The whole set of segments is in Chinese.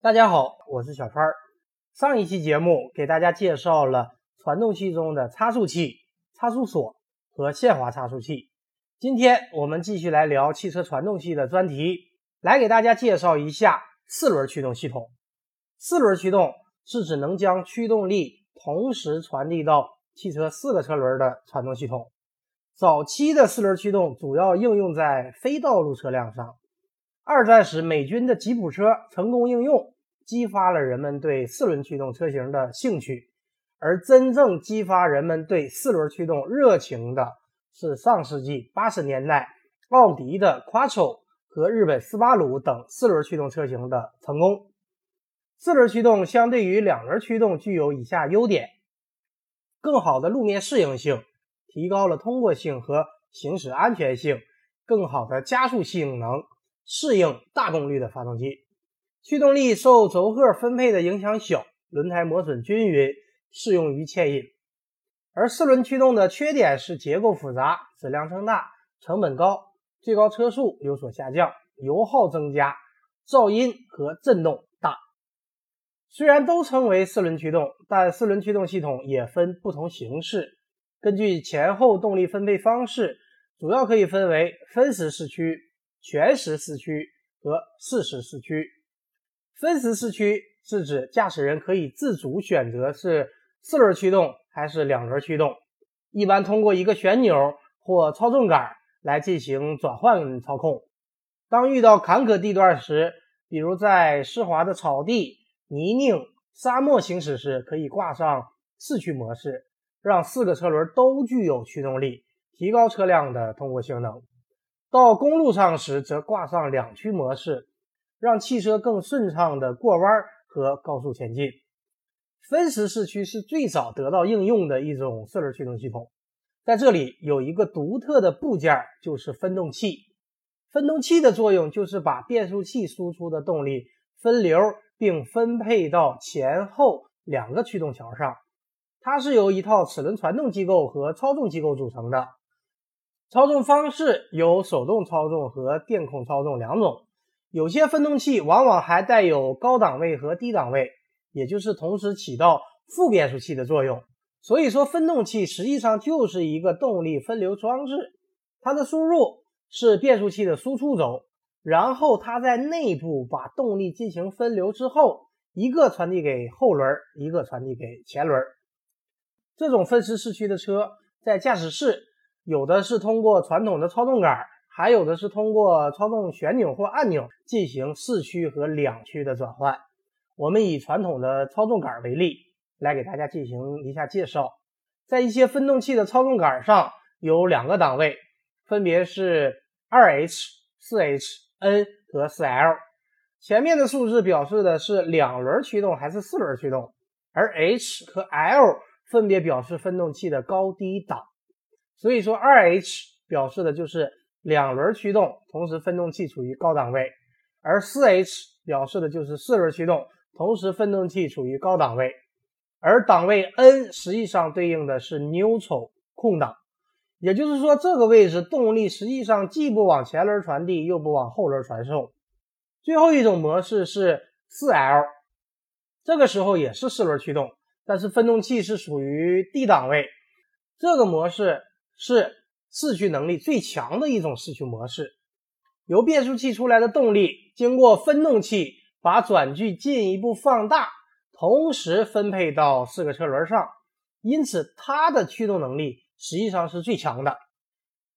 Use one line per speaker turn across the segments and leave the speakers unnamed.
大家好，我是小川儿。上一期节目给大家介绍了传动器中的差速器、差速锁和限滑差速器。今天我们继续来聊汽车传动器的专题，来给大家介绍一下四轮驱动系统。四轮驱动是指能将驱动力同时传递到汽车四个车轮的传动系统。早期的四轮驱动主要应用在非道路车辆上。二战时，美军的吉普车成功应用，激发了人们对四轮驱动车型的兴趣。而真正激发人们对四轮驱动热情的是上世纪八十年代奥迪的 Quattro 和日本斯巴鲁等四轮驱动车型的成功。四轮驱动相对于两轮驱动具有以下优点：更好的路面适应性，提高了通过性和行驶安全性，更好的加速性能。适应大功率的发动机，驱动力受轴荷分配的影响小，轮胎磨损均匀，适用于牵引。而四轮驱动的缺点是结构复杂、质量增大、成本高、最高车速有所下降、油耗增加、噪音和震动大。虽然都称为四轮驱动，但四轮驱动系统也分不同形式，根据前后动力分配方式，主要可以分为分时四驱。全时四驱和适时四驱，分时四驱是指驾驶人可以自主选择是四轮驱动还是两轮驱动，一般通过一个旋钮或操纵杆来进行转换操控。当遇到坎坷地段时，比如在湿滑的草地、泥泞、沙漠行驶时，可以挂上四驱模式，让四个车轮都具有驱动力，提高车辆的通过性能。到公路上时，则挂上两驱模式，让汽车更顺畅地过弯和高速前进。分时四驱是最早得到应用的一种四轮驱动系统。在这里有一个独特的部件，就是分动器。分动器的作用就是把变速器输出的动力分流并分配到前后两个驱动桥上。它是由一套齿轮传动机构和操纵机构组成的。操纵方式有手动操纵和电控操纵两种，有些分动器往往还带有高档位和低档位，也就是同时起到副变速器的作用。所以说，分动器实际上就是一个动力分流装置，它的输入是变速器的输出轴，然后它在内部把动力进行分流之后，一个传递给后轮，一个传递给前轮。这种分时四驱的车在驾驶室。有的是通过传统的操纵杆，还有的是通过操纵旋钮或按钮进行四驱和两驱的转换。我们以传统的操纵杆为例，来给大家进行一下介绍。在一些分动器的操纵杆上有两个档位，分别是二 H、四 H、N 和四 L。前面的数字表示的是两轮驱动还是四轮驱动，而 H 和 L 分别表示分动器的高低档。所以说，二 H 表示的就是两轮驱动，同时分动器处于高档位；而四 H 表示的就是四轮驱动，同时分动器处于高档位。而档位 N 实际上对应的是 neutral 空档，也就是说，这个位置动力实际上既不往前轮传递，又不往后轮传送。最后一种模式是四 L，这个时候也是四轮驱动，但是分动器是属于 D 档位。这个模式。是四驱能力最强的一种四驱模式，由变速器出来的动力经过分动器把转距进一步放大，同时分配到四个车轮上，因此它的驱动能力实际上是最强的。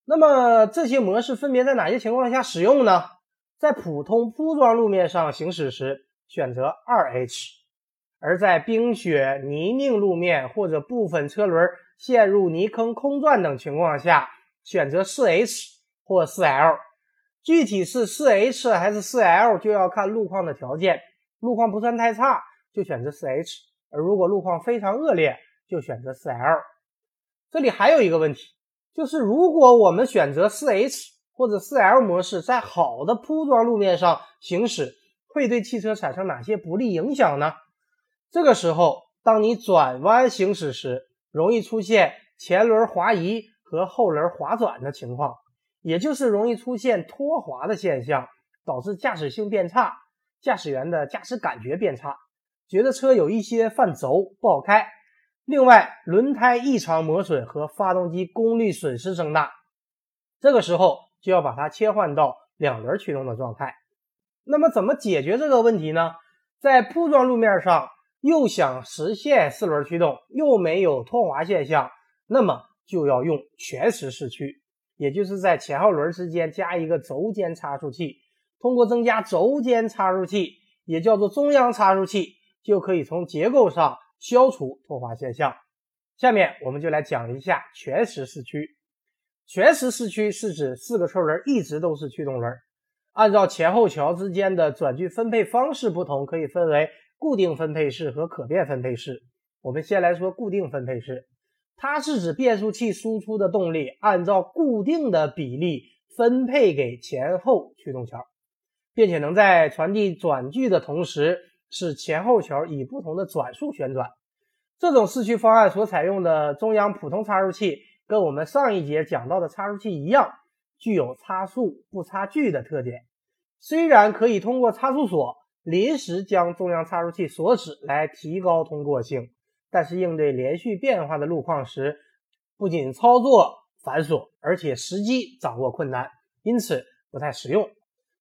那么这些模式分别在哪些情况下使用呢？在普通铺装路面上行驶时选择二 H，而在冰雪泥泞路面或者部分车轮。陷入泥坑、空转等情况下，选择四 H 或四 L。具体是四 H 还是四 L，就要看路况的条件。路况不算太差，就选择四 H；而如果路况非常恶劣，就选择四 L。这里还有一个问题，就是如果我们选择四 H 或者四 L 模式，在好的铺装路面上行驶，会对汽车产生哪些不利影响呢？这个时候，当你转弯行驶时，容易出现前轮滑移和后轮滑转的情况，也就是容易出现拖滑的现象，导致驾驶性变差。驾驶员的驾驶感觉变差，觉得车有一些泛轴不好开。另外，轮胎异常磨损和发动机功率损失增大，这个时候就要把它切换到两轮驱动的状态。那么，怎么解决这个问题呢？在铺装路面上，又想实现四轮驱动，又没有拖滑现象，那么就要用全时四驱，也就是在前后轮之间加一个轴间差速器，通过增加轴间差速器，也叫做中央差速器，就可以从结构上。消除拖滑现象。下面我们就来讲一下全时四驱。全时四驱是指四个车轮一直都是驱动轮，按照前后桥之间的转距分配方式不同，可以分为固定分配式和可变分配式。我们先来说固定分配式，它是指变速器输出的动力按照固定的比例分配给前后驱动桥，并且能在传递转距的同时。使前后桥以不同的转速旋转。这种四驱方案所采用的中央普通差速器，跟我们上一节讲到的差速器一样，具有差速不差距的特点。虽然可以通过差速锁临时将中央差速器锁止来提高通过性，但是应对连续变化的路况时，不仅操作繁琐，而且时机掌握困难，因此不太实用。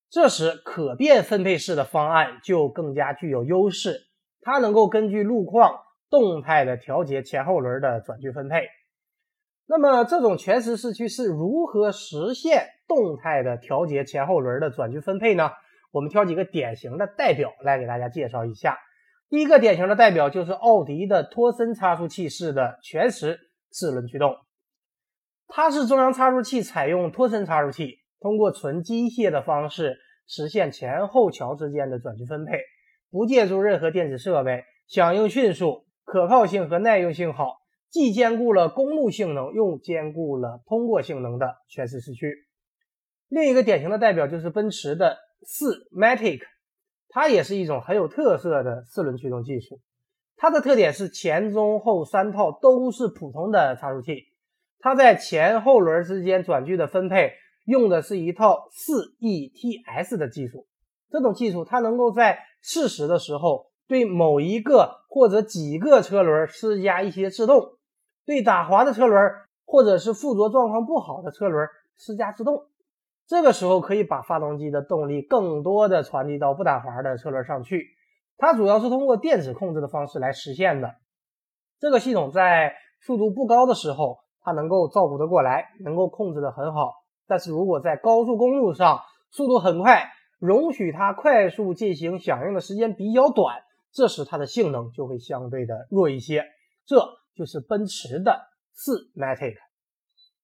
这时，可变分配式的方案就更加具有优势，它能够根据路况动态的调节前后轮的转距分配。那么，这种全时四驱是如何实现动态的调节前后轮的转距分配呢？我们挑几个典型的代表来给大家介绍一下。第一个典型的代表就是奥迪的托森差速器式的全时四轮驱动，它是中央差速器采用托森差速器。通过纯机械的方式实现前后桥之间的转距分配，不借助任何电子设备，响应迅速，可靠性和耐用性好，既兼顾了公路性能，又兼顾了通过性能的全时四驱。另一个典型的代表就是奔驰的四 Matic，它也是一种很有特色的四轮驱动技术。它的特点是前中后三套都是普通的差速器，它在前后轮之间转距的分配。用的是一套四 ETS 的技术，这种技术它能够在适时的时候对某一个或者几个车轮施加一些制动，对打滑的车轮或者是附着状况不好的车轮施加制动。这个时候可以把发动机的动力更多的传递到不打滑的车轮上去。它主要是通过电子控制的方式来实现的。这个系统在速度不高的时候，它能够照顾得过来，能够控制得很好。但是如果在高速公路上速度很快，容许它快速进行响应的时间比较短，这时它的性能就会相对的弱一些。这就是奔驰的四 Matic。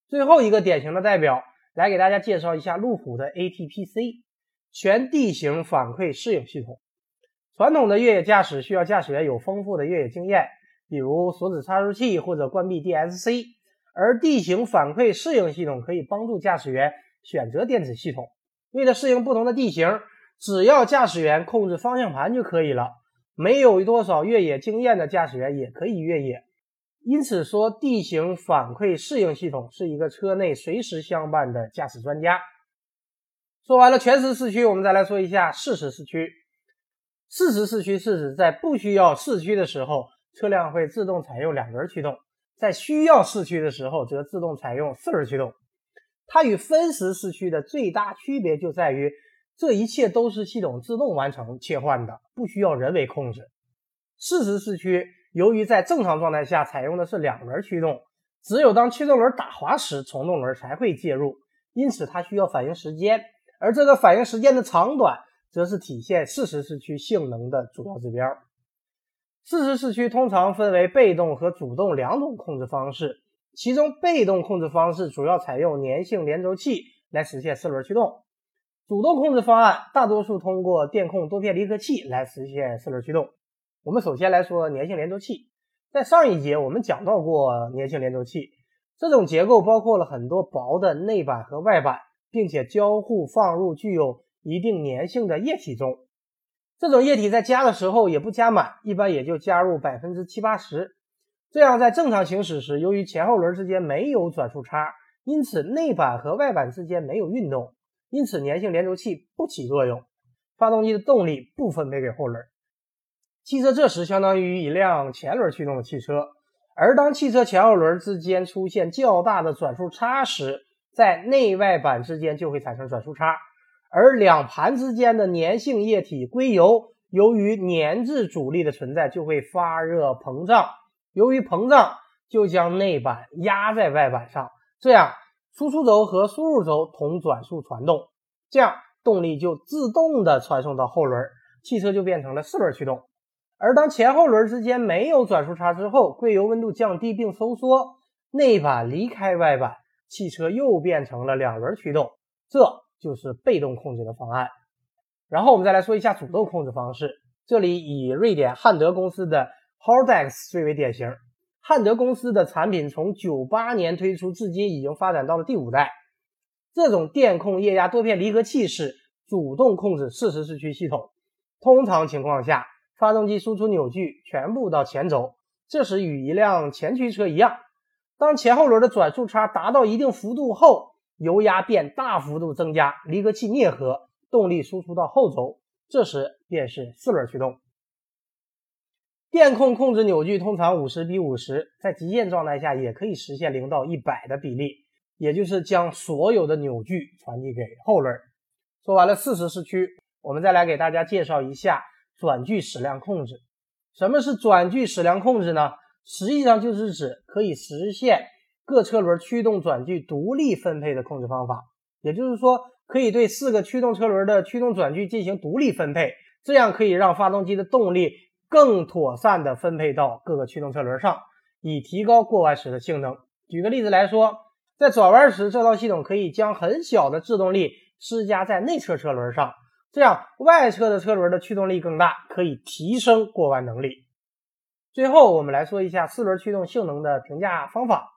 最后一个典型的代表，来给大家介绍一下路虎的 ATPC 全地形反馈适应系统。传统的越野驾驶需要驾驶员有丰富的越野经验，比如锁止差速器或者关闭 DSC。而地形反馈适应系统可以帮助驾驶员选择电子系统，为了适应不同的地形，只要驾驶员控制方向盘就可以了。没有多少越野经验的驾驶员也可以越野。因此说，地形反馈适应系统是一个车内随时相伴的驾驶专家。说完了全时四驱，我们再来说一下适时四驱。适时四驱是指在不需要四驱的时候，车辆会自动采用两轮驱动。在需要四驱的时候，则自动采用四轮驱动。它与分时四驱的最大区别就在于，这一切都是系统自动完成切换的，不需要人为控制。适时四驱由于在正常状态下采用的是两轮驱动，只有当驱动轮打滑时，从动轮才会介入，因此它需要反应时间，而这个反应时间的长短，则是体现适时四驱性能的主要指标。适时四驱通常分为被动和主动两种控制方式，其中被动控制方式主要采用粘性连轴器来实现四轮驱动，主动控制方案大多数通过电控多片离合器来实现四轮驱动。我们首先来说粘性连轴器，在上一节我们讲到过粘性连轴器，这种结构包括了很多薄的内板和外板，并且交互放入具有一定粘性的液体中。这种液体在加的时候也不加满，一般也就加入百分之七八十。这样在正常行驶时，由于前后轮之间没有转速差，因此内板和外板之间没有运动，因此粘性连轴器不起作用。发动机的动力不分配给后轮。汽车这时相当于一辆前轮驱动的汽车，而当汽车前后轮之间出现较大的转速差时，在内外板之间就会产生转速差，而两盘之间的粘性液体硅油，由于粘滞阻力的存在，就会发热膨胀。由于膨胀，就将内板压在外板上，这样输出轴和输入轴同转速传动，这样动力就自动的传送到后轮，汽车就变成了四轮驱动。而当前后轮之间没有转速差之后，硅油温度降低并收缩，内板离开外板。汽车又变成了两轮驱动，这就是被动控制的方案。然后我们再来说一下主动控制方式，这里以瑞典汉德公司的 Hordex 最为典型。汉德公司的产品从九八年推出至今，已经发展到了第五代。这种电控液压多片离合器是主动控制四十四驱系统。通常情况下，发动机输出扭矩全部到前轴，这时与一辆前驱车一样。当前后轮的转速差达到一定幅度后，油压便大幅度增加，离合器啮合，动力输出到后轴，这时便是四轮驱动。电控控制扭矩通常五十比五十，在极限状态下也可以实现零到一百的比例，也就是将所有的扭矩传递给后轮。说完了四十四驱，我们再来给大家介绍一下转距矢量控制。什么是转距矢量控制呢？实际上就是指可以实现各车轮驱动转距独立分配的控制方法，也就是说，可以对四个驱动车轮的驱动转距进行独立分配，这样可以让发动机的动力更妥善的分配到各个驱动车轮上，以提高过弯时的性能。举个例子来说，在转弯时，这套系统可以将很小的制动力施加在内侧车轮上，这样外侧的车轮的驱动力更大，可以提升过弯能力。最后，我们来说一下四轮驱动性能的评价方法。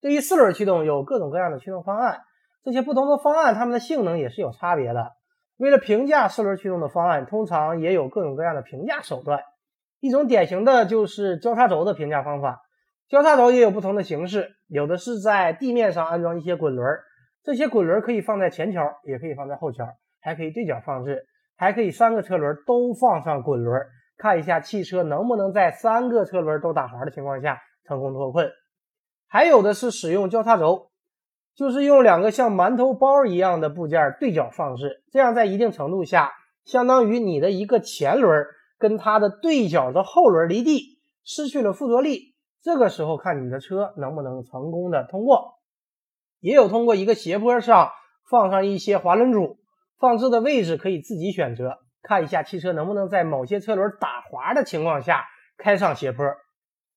对于四轮驱动，有各种各样的驱动方案，这些不同的方案，它们的性能也是有差别的。为了评价四轮驱动的方案，通常也有各种各样的评价手段。一种典型的就是交叉轴的评价方法。交叉轴也有不同的形式，有的是在地面上安装一些滚轮，这些滚轮可以放在前桥，也可以放在后桥，还可以对角放置，还可以三个车轮都放上滚轮。看一下汽车能不能在三个车轮都打滑的情况下成功脱困。还有的是使用交叉轴，就是用两个像馒头包一样的部件对角放置，这样在一定程度下，相当于你的一个前轮跟它的对角的后轮离地，失去了附着力。这个时候看你的车能不能成功的通过。也有通过一个斜坡上放上一些滑轮组，放置的位置可以自己选择。看一下汽车能不能在某些车轮打滑的情况下开上斜坡。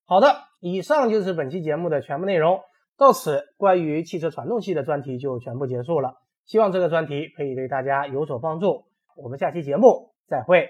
好的，以上就是本期节目的全部内容。到此，关于汽车传动系的专题就全部结束了。希望这个专题可以对大家有所帮助。我们下期节目再会。